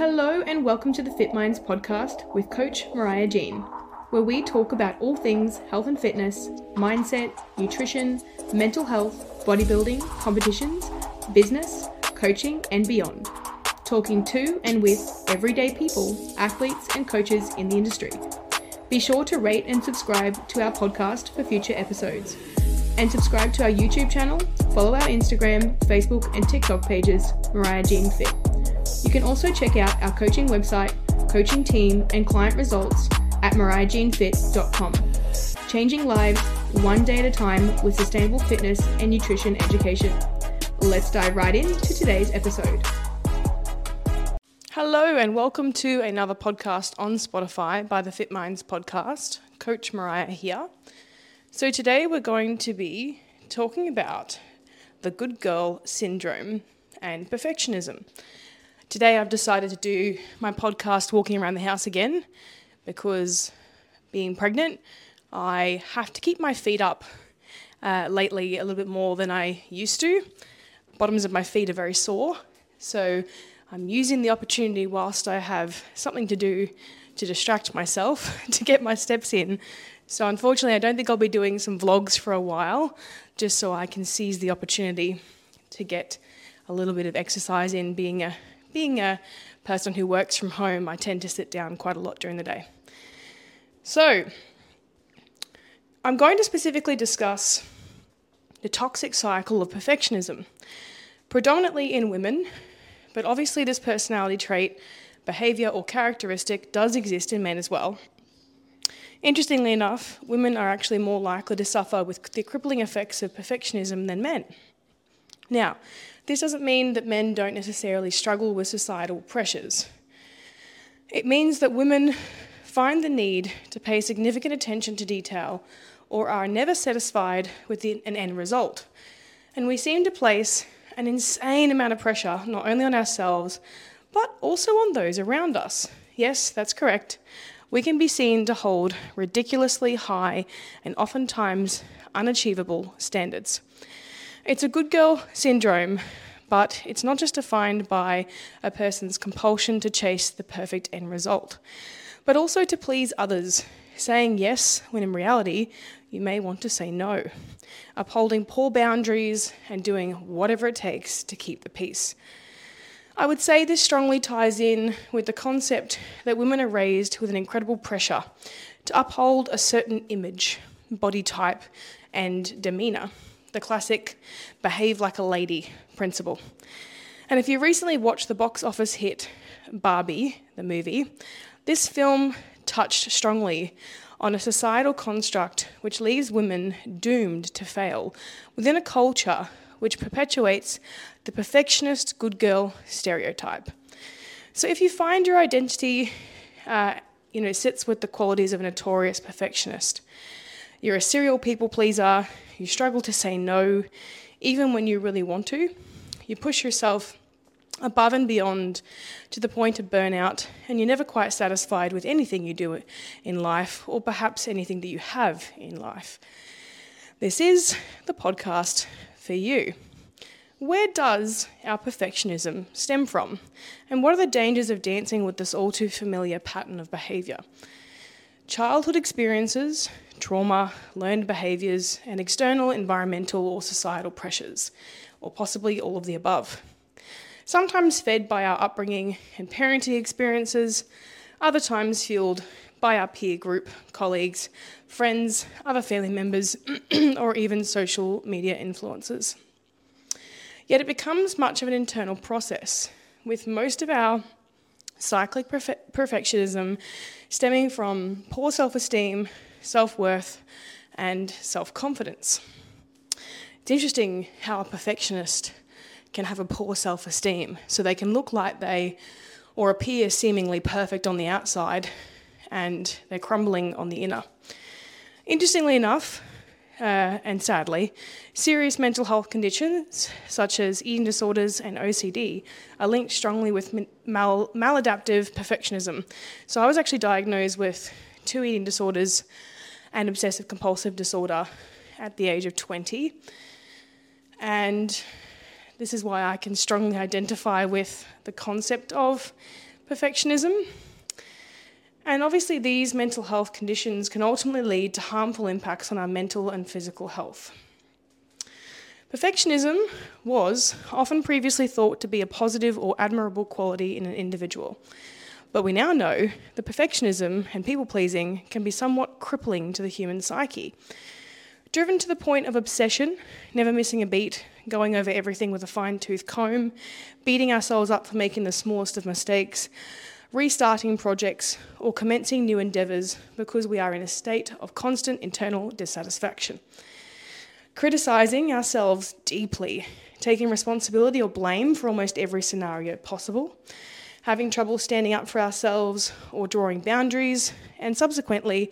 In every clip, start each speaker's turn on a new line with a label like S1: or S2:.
S1: Hello, and welcome to the Fit Minds podcast with Coach Mariah Jean, where we talk about all things health and fitness, mindset, nutrition, mental health, bodybuilding, competitions, business, coaching, and beyond. Talking to and with everyday people, athletes, and coaches in the industry. Be sure to rate and subscribe to our podcast for future episodes. And subscribe to our YouTube channel, follow our Instagram, Facebook, and TikTok pages, Mariah Jean Fit. You can also check out our coaching website, coaching team, and client results at mariahjeanfit.com. Changing lives one day at a time with sustainable fitness and nutrition education. Let's dive right into today's episode. Hello, and welcome to another podcast on Spotify by the Fit Minds podcast. Coach Mariah here. So, today we're going to be talking about the good girl syndrome and perfectionism. Today I've decided to do my podcast walking around the house again because being pregnant, I have to keep my feet up uh, lately a little bit more than I used to. Bottoms of my feet are very sore, so I'm using the opportunity whilst I have something to do to distract myself to get my steps in. So, unfortunately, I don't think I'll be doing some vlogs for a while just so I can seize the opportunity to get a little bit of exercise in being a being a person who works from home, I tend to sit down quite a lot during the day. So, I'm going to specifically discuss the toxic cycle of perfectionism, predominantly in women, but obviously, this personality trait, behavior, or characteristic does exist in men as well. Interestingly enough, women are actually more likely to suffer with the crippling effects of perfectionism than men. Now, this doesn't mean that men don't necessarily struggle with societal pressures. It means that women find the need to pay significant attention to detail or are never satisfied with the, an end result. And we seem to place an insane amount of pressure not only on ourselves, but also on those around us. Yes, that's correct. We can be seen to hold ridiculously high and oftentimes unachievable standards. It's a good girl syndrome, but it's not just defined by a person's compulsion to chase the perfect end result, but also to please others, saying yes when in reality you may want to say no, upholding poor boundaries and doing whatever it takes to keep the peace. I would say this strongly ties in with the concept that women are raised with an incredible pressure to uphold a certain image, body type, and demeanour the classic behave like a lady principle. And if you recently watched the box office hit Barbie, the movie, this film touched strongly on a societal construct which leaves women doomed to fail within a culture which perpetuates the perfectionist good girl stereotype. So if you find your identity, uh, you know, sits with the qualities of a notorious perfectionist, you're a serial people pleaser, you struggle to say no, even when you really want to. You push yourself above and beyond to the point of burnout, and you're never quite satisfied with anything you do in life, or perhaps anything that you have in life. This is the podcast for you. Where does our perfectionism stem from? And what are the dangers of dancing with this all too familiar pattern of behaviour? Childhood experiences, trauma, learned behaviours, and external environmental or societal pressures, or possibly all of the above. Sometimes fed by our upbringing and parenting experiences, other times fueled by our peer group, colleagues, friends, other family members, or even social media influencers. Yet it becomes much of an internal process, with most of our cyclic perfe- perfectionism stemming from poor self esteem, self worth, and self confidence. It's interesting how a perfectionist can have a poor self esteem, so they can look like they or appear seemingly perfect on the outside and they're crumbling on the inner. Interestingly enough, uh, and sadly, serious mental health conditions such as eating disorders and OCD are linked strongly with mal- maladaptive perfectionism. So I was actually diagnosed with two eating disorders and obsessive compulsive disorder at the age of 20. And this is why I can strongly identify with the concept of perfectionism. And obviously, these mental health conditions can ultimately lead to harmful impacts on our mental and physical health. Perfectionism was often previously thought to be a positive or admirable quality in an individual. But we now know that perfectionism and people pleasing can be somewhat crippling to the human psyche. Driven to the point of obsession, never missing a beat, going over everything with a fine tooth comb, beating ourselves up for making the smallest of mistakes, restarting projects, or commencing new endeavours because we are in a state of constant internal dissatisfaction. Criticising ourselves deeply, taking responsibility or blame for almost every scenario possible, having trouble standing up for ourselves or drawing boundaries, and subsequently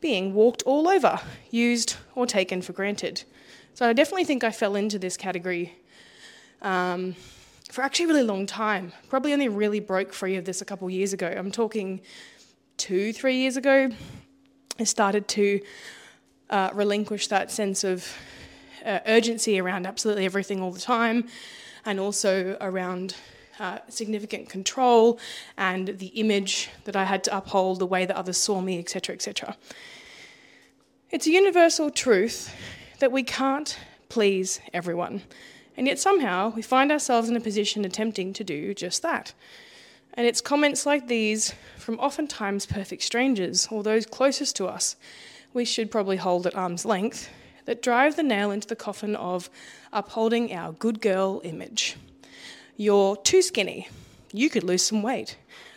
S1: being walked all over, used, or taken for granted. So I definitely think I fell into this category um, for actually a really long time. Probably only really broke free of this a couple years ago. I'm talking two, three years ago. I started to uh, relinquish that sense of uh, urgency around absolutely everything all the time, and also around uh, significant control and the image that I had to uphold, the way that others saw me, etc., etc. It's a universal truth that we can't please everyone, and yet somehow we find ourselves in a position attempting to do just that. And it's comments like these from oftentimes perfect strangers or those closest to us we should probably hold at arm's length that drive the nail into the coffin of upholding our good girl image. You're too skinny. You could lose some weight.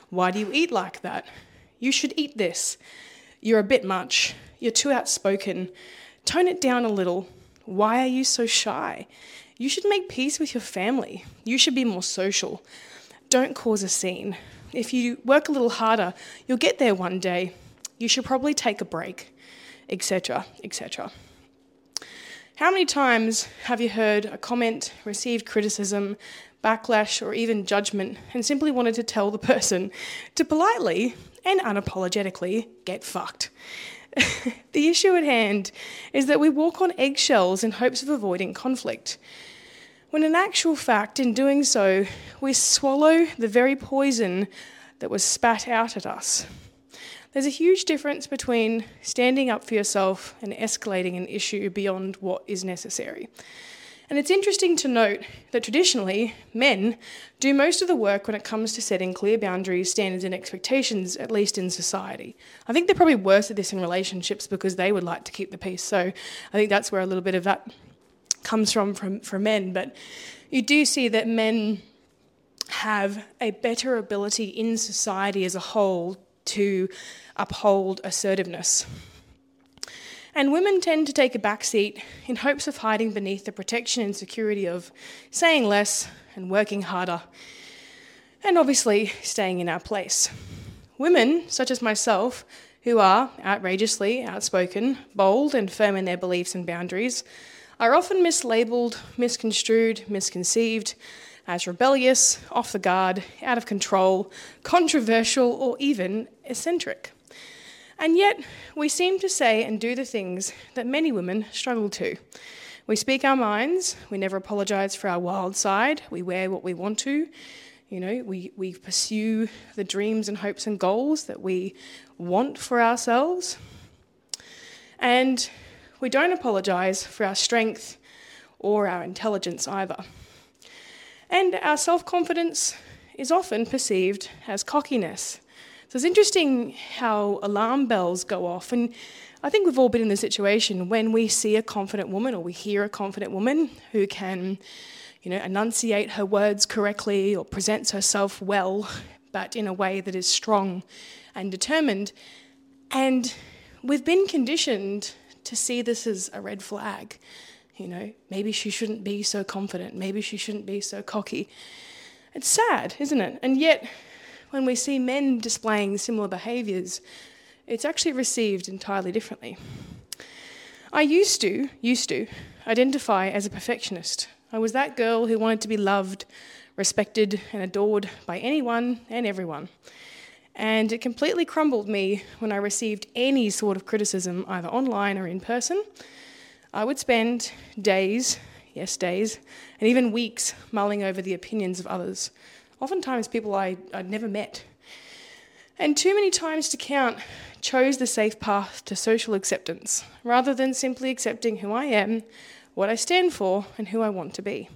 S1: Why do you eat like that? You should eat this. You're a bit much. You're too outspoken. Tone it down a little. Why are you so shy? You should make peace with your family. You should be more social. Don't cause a scene. If you work a little harder, you'll get there one day. You should probably take a break, etc., etc. How many times have you heard a comment, received criticism, backlash, or even judgment, and simply wanted to tell the person to politely and unapologetically get fucked? the issue at hand is that we walk on eggshells in hopes of avoiding conflict. When in actual fact, in doing so, we swallow the very poison that was spat out at us. There's a huge difference between standing up for yourself and escalating an issue beyond what is necessary. And it's interesting to note that traditionally, men do most of the work when it comes to setting clear boundaries, standards, and expectations, at least in society. I think they're probably worse at this in relationships because they would like to keep the peace. So I think that's where a little bit of that comes from, from for men. But you do see that men have a better ability in society as a whole to uphold assertiveness. And women tend to take a back seat in hopes of hiding beneath the protection and security of saying less and working harder, and obviously staying in our place. Women, such as myself, who are outrageously outspoken, bold, and firm in their beliefs and boundaries, are often mislabeled, misconstrued, misconceived, as rebellious, off the guard, out of control, controversial, or even eccentric. And yet, we seem to say and do the things that many women struggle to. We speak our minds, we never apologise for our wild side, we wear what we want to, you know, we, we pursue the dreams and hopes and goals that we want for ourselves. And we don't apologise for our strength or our intelligence either. And our self confidence is often perceived as cockiness. So it's interesting how alarm bells go off. And I think we've all been in the situation when we see a confident woman or we hear a confident woman who can, you know, enunciate her words correctly or presents herself well, but in a way that is strong and determined. And we've been conditioned to see this as a red flag. You know, maybe she shouldn't be so confident. Maybe she shouldn't be so cocky. It's sad, isn't it? And yet, when we see men displaying similar behaviours, it's actually received entirely differently. I used to, used to, identify as a perfectionist. I was that girl who wanted to be loved, respected, and adored by anyone and everyone. And it completely crumbled me when I received any sort of criticism, either online or in person, I would spend days, yes, days, and even weeks mulling over the opinions of others, oftentimes people I, I'd never met. and too many times to count chose the safe path to social acceptance rather than simply accepting who I am, what I stand for, and who I want to be.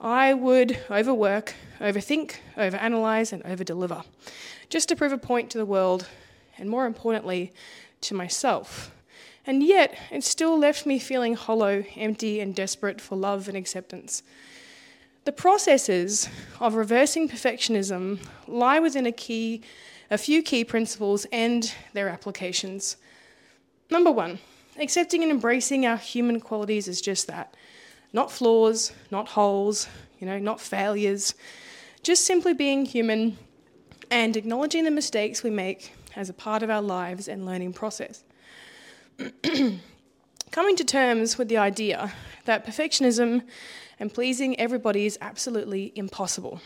S1: I would overwork, overthink, overanalyze, and overdeliver just to prove a point to the world, and more importantly, to myself. And yet, it still left me feeling hollow, empty, and desperate for love and acceptance. The processes of reversing perfectionism lie within a key, a few key principles and their applications. Number one, accepting and embracing our human qualities is just that. Not flaws, not holes, you know, not failures. Just simply being human and acknowledging the mistakes we make as a part of our lives and learning process. Coming to terms with the idea that perfectionism and pleasing everybody is absolutely impossible.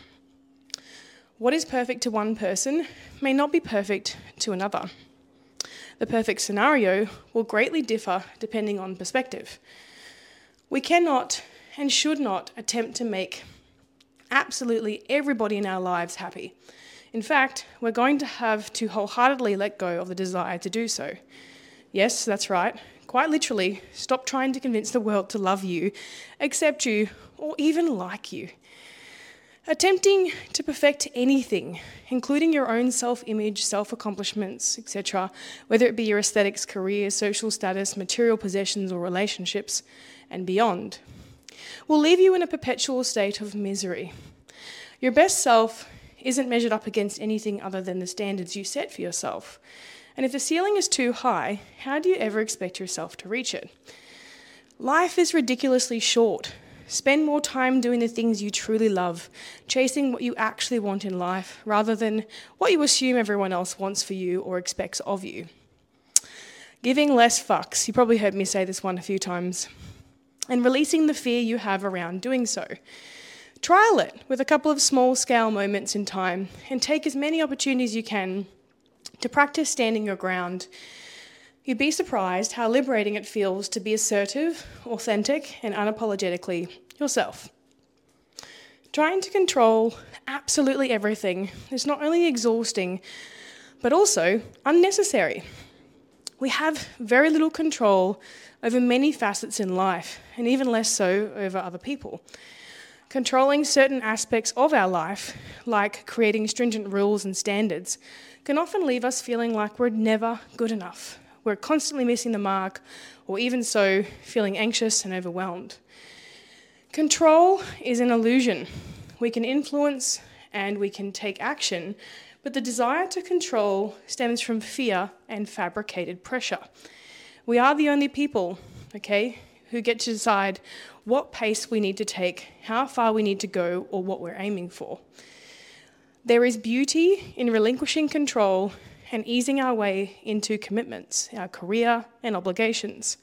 S1: What is perfect to one person may not be perfect to another. The perfect scenario will greatly differ depending on perspective. We cannot and should not attempt to make absolutely everybody in our lives happy. In fact, we're going to have to wholeheartedly let go of the desire to do so. Yes, that's right. Quite literally, stop trying to convince the world to love you, accept you, or even like you. Attempting to perfect anything, including your own self image, self accomplishments, etc., whether it be your aesthetics, career, social status, material possessions, or relationships, and beyond, will leave you in a perpetual state of misery. Your best self isn't measured up against anything other than the standards you set for yourself. And if the ceiling is too high, how do you ever expect yourself to reach it? Life is ridiculously short. Spend more time doing the things you truly love, chasing what you actually want in life, rather than what you assume everyone else wants for you or expects of you. Giving less fucks, you probably heard me say this one a few times, and releasing the fear you have around doing so. Trial it with a couple of small scale moments in time and take as many opportunities you can to practice standing your ground. You'd be surprised how liberating it feels to be assertive, authentic, and unapologetically yourself. Trying to control absolutely everything is not only exhausting, but also unnecessary. We have very little control over many facets in life, and even less so over other people. Controlling certain aspects of our life, like creating stringent rules and standards, can often leave us feeling like we're never good enough. We're constantly missing the mark, or even so, feeling anxious and overwhelmed. Control is an illusion. We can influence and we can take action, but the desire to control stems from fear and fabricated pressure. We are the only people, okay, who get to decide what pace we need to take, how far we need to go, or what we're aiming for. There is beauty in relinquishing control and easing our way into commitments, our career, and obligations.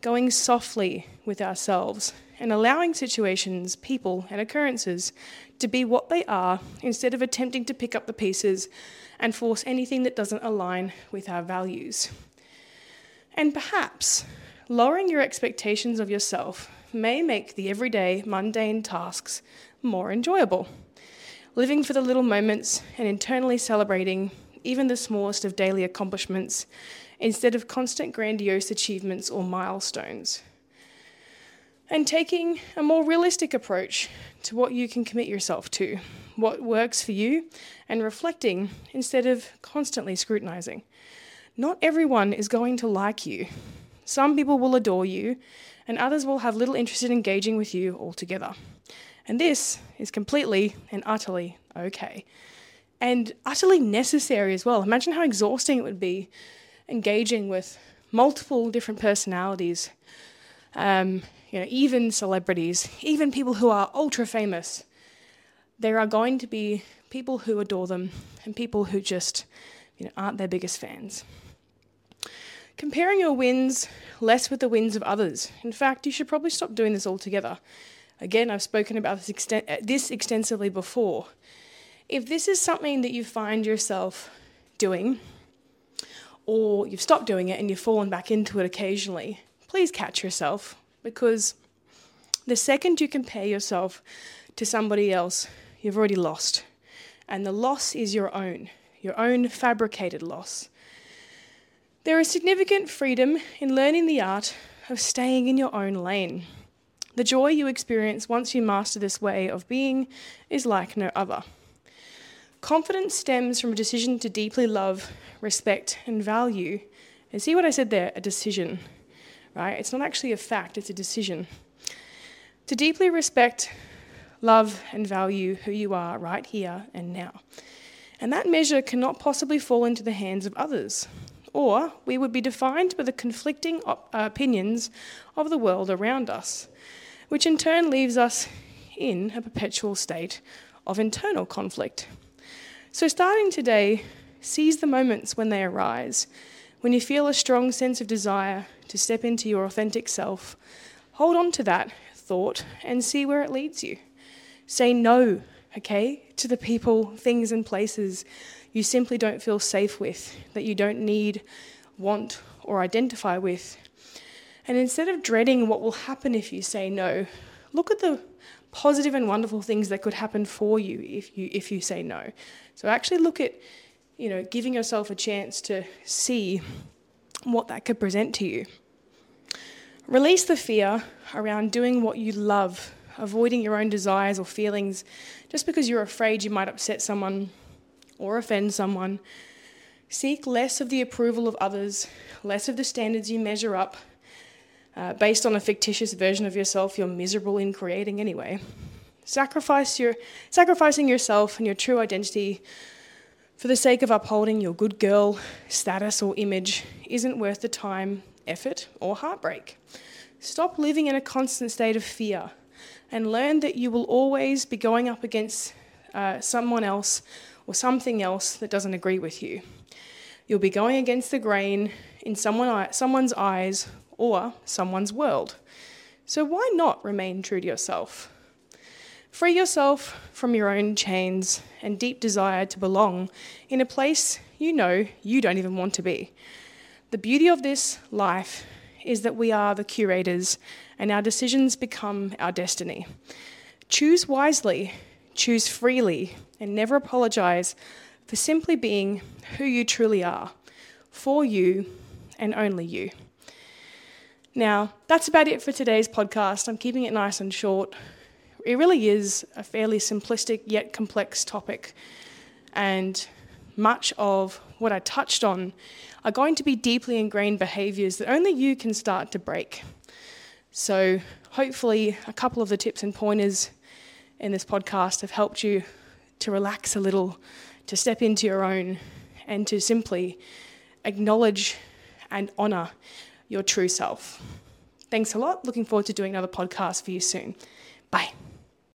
S1: Going softly with ourselves and allowing situations, people, and occurrences to be what they are instead of attempting to pick up the pieces and force anything that doesn't align with our values. And perhaps lowering your expectations of yourself may make the everyday, mundane tasks more enjoyable. Living for the little moments and internally celebrating even the smallest of daily accomplishments instead of constant grandiose achievements or milestones. And taking a more realistic approach to what you can commit yourself to, what works for you, and reflecting instead of constantly scrutinizing. Not everyone is going to like you. Some people will adore you, and others will have little interest in engaging with you altogether. And this is completely and utterly okay. And utterly necessary as well. Imagine how exhausting it would be engaging with multiple different personalities, um, you know, even celebrities, even people who are ultra famous. There are going to be people who adore them and people who just you know, aren't their biggest fans. Comparing your wins less with the wins of others. In fact, you should probably stop doing this altogether. Again, I've spoken about this, uh, this extensively before. If this is something that you find yourself doing, or you've stopped doing it and you've fallen back into it occasionally, please catch yourself because the second you compare yourself to somebody else, you've already lost. And the loss is your own. your own fabricated loss. There is significant freedom in learning the art of staying in your own lane. The joy you experience once you master this way of being is like no other. Confidence stems from a decision to deeply love, respect, and value. And see what I said there? A decision, right? It's not actually a fact, it's a decision. To deeply respect, love, and value who you are right here and now. And that measure cannot possibly fall into the hands of others, or we would be defined by the conflicting op- uh, opinions of the world around us, which in turn leaves us in a perpetual state of internal conflict. So, starting today, seize the moments when they arise, when you feel a strong sense of desire to step into your authentic self. Hold on to that thought and see where it leads you. Say no, okay, to the people, things, and places you simply don't feel safe with, that you don't need, want, or identify with. And instead of dreading what will happen if you say no, look at the positive and wonderful things that could happen for you if you if you say no. So actually look at you know giving yourself a chance to see what that could present to you. Release the fear around doing what you love, avoiding your own desires or feelings just because you're afraid you might upset someone or offend someone. Seek less of the approval of others, less of the standards you measure up uh, based on a fictitious version of yourself you're miserable in creating anyway. Sacrifice your, sacrificing yourself and your true identity for the sake of upholding your good girl status or image isn't worth the time, effort, or heartbreak. Stop living in a constant state of fear and learn that you will always be going up against uh, someone else or something else that doesn't agree with you. You'll be going against the grain in someone, someone's eyes or someone's world. So why not remain true to yourself? Free yourself from your own chains and deep desire to belong in a place you know you don't even want to be. The beauty of this life is that we are the curators and our decisions become our destiny. Choose wisely, choose freely, and never apologize for simply being who you truly are, for you and only you. Now, that's about it for today's podcast. I'm keeping it nice and short. It really is a fairly simplistic yet complex topic, and much of what I touched on are going to be deeply ingrained behaviours that only you can start to break. So, hopefully, a couple of the tips and pointers in this podcast have helped you to relax a little, to step into your own, and to simply acknowledge and honour your true self. Thanks a lot. Looking forward to doing another podcast for you soon. Bye.